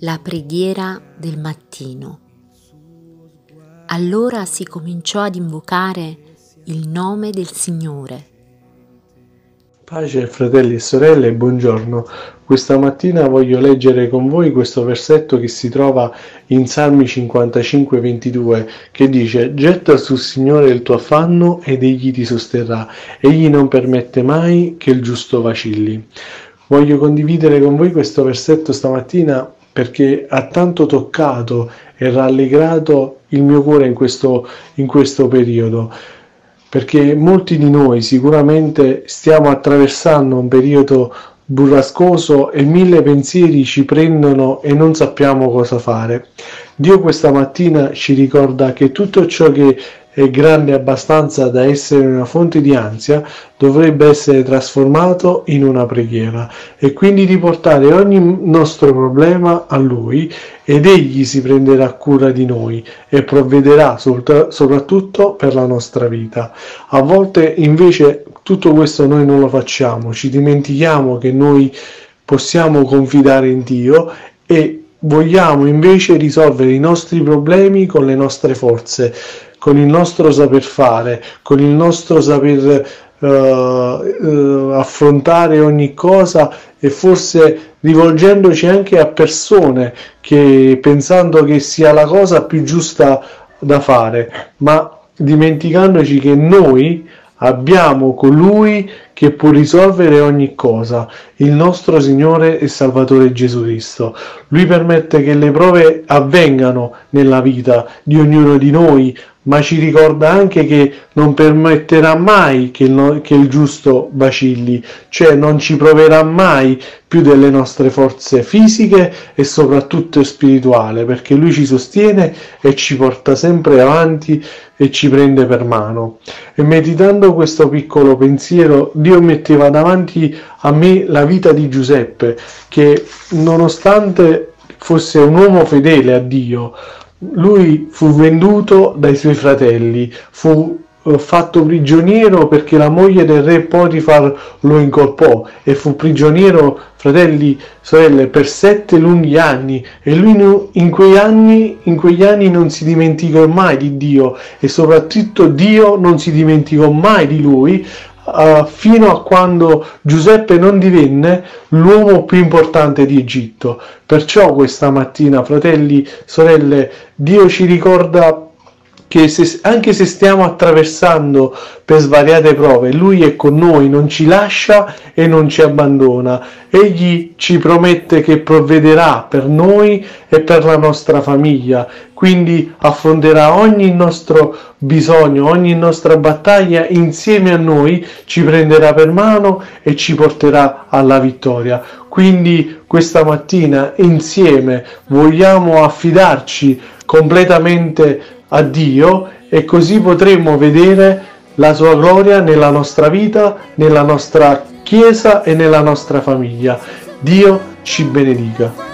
la preghiera del mattino. Allora si cominciò ad invocare il nome del Signore. Pace fratelli e sorelle, buongiorno. Questa mattina voglio leggere con voi questo versetto che si trova in Salmi 55, 22, che dice Getta sul Signore il tuo affanno ed egli ti sosterrà, egli non permette mai che il giusto vacilli. Voglio condividere con voi questo versetto stamattina perché ha tanto toccato e rallegrato il mio cuore in questo, in questo periodo perché molti di noi sicuramente stiamo attraversando un periodo burrascoso e mille pensieri ci prendono e non sappiamo cosa fare. Dio questa mattina ci ricorda che tutto ciò che è grande abbastanza da essere una fonte di ansia, dovrebbe essere trasformato in una preghiera e quindi di portare ogni nostro problema a Lui ed Egli si prenderà cura di noi e provvederà soprattutto per la nostra vita. A volte invece tutto questo noi non lo facciamo, ci dimentichiamo che noi possiamo confidare in Dio e vogliamo invece risolvere i nostri problemi con le nostre forze con il nostro saper fare, con il nostro saper uh, uh, affrontare ogni cosa e forse rivolgendoci anche a persone che pensando che sia la cosa più giusta da fare, ma dimenticandoci che noi abbiamo colui che può risolvere ogni cosa, il nostro Signore e Salvatore Gesù Cristo. Lui permette che le prove avvengano nella vita di ognuno di noi, ma ci ricorda anche che non permetterà mai che il, che il, giusto vacilli, cioè non ci proverà mai più delle nostre forze fisiche e soprattutto spirituali, perché lui ci sostiene e ci porta sempre avanti e ci prende per mano. E meditando questo piccolo pensiero, Dio metteva davanti a me la vita di Giuseppe, che nonostante fosse un uomo fedele a Dio, lui fu venduto dai suoi fratelli, fu eh, fatto prigioniero perché la moglie del re Potifar lo incolpò e fu prigioniero, fratelli, sorelle, per sette lunghi anni. E lui in quei anni, in quegli anni non si dimenticò mai di Dio e soprattutto Dio non si dimenticò mai di lui uh, fino a quando Giuseppe non divenne l'uomo più importante di Egitto. Perciò questa mattina, fratelli, sorelle, Dio ci ricorda che se, anche se stiamo attraversando per svariate prove, Lui è con noi, non ci lascia e non ci abbandona. Egli ci promette che provvederà per noi e per la nostra famiglia, quindi affronterà ogni nostro bisogno, ogni nostra battaglia insieme a noi, ci prenderà per mano e ci porterà alla vittoria. Quindi questa mattina insieme vogliamo affidarci completamente a Dio e così potremo vedere la sua gloria nella nostra vita, nella nostra chiesa e nella nostra famiglia. Dio ci benedica.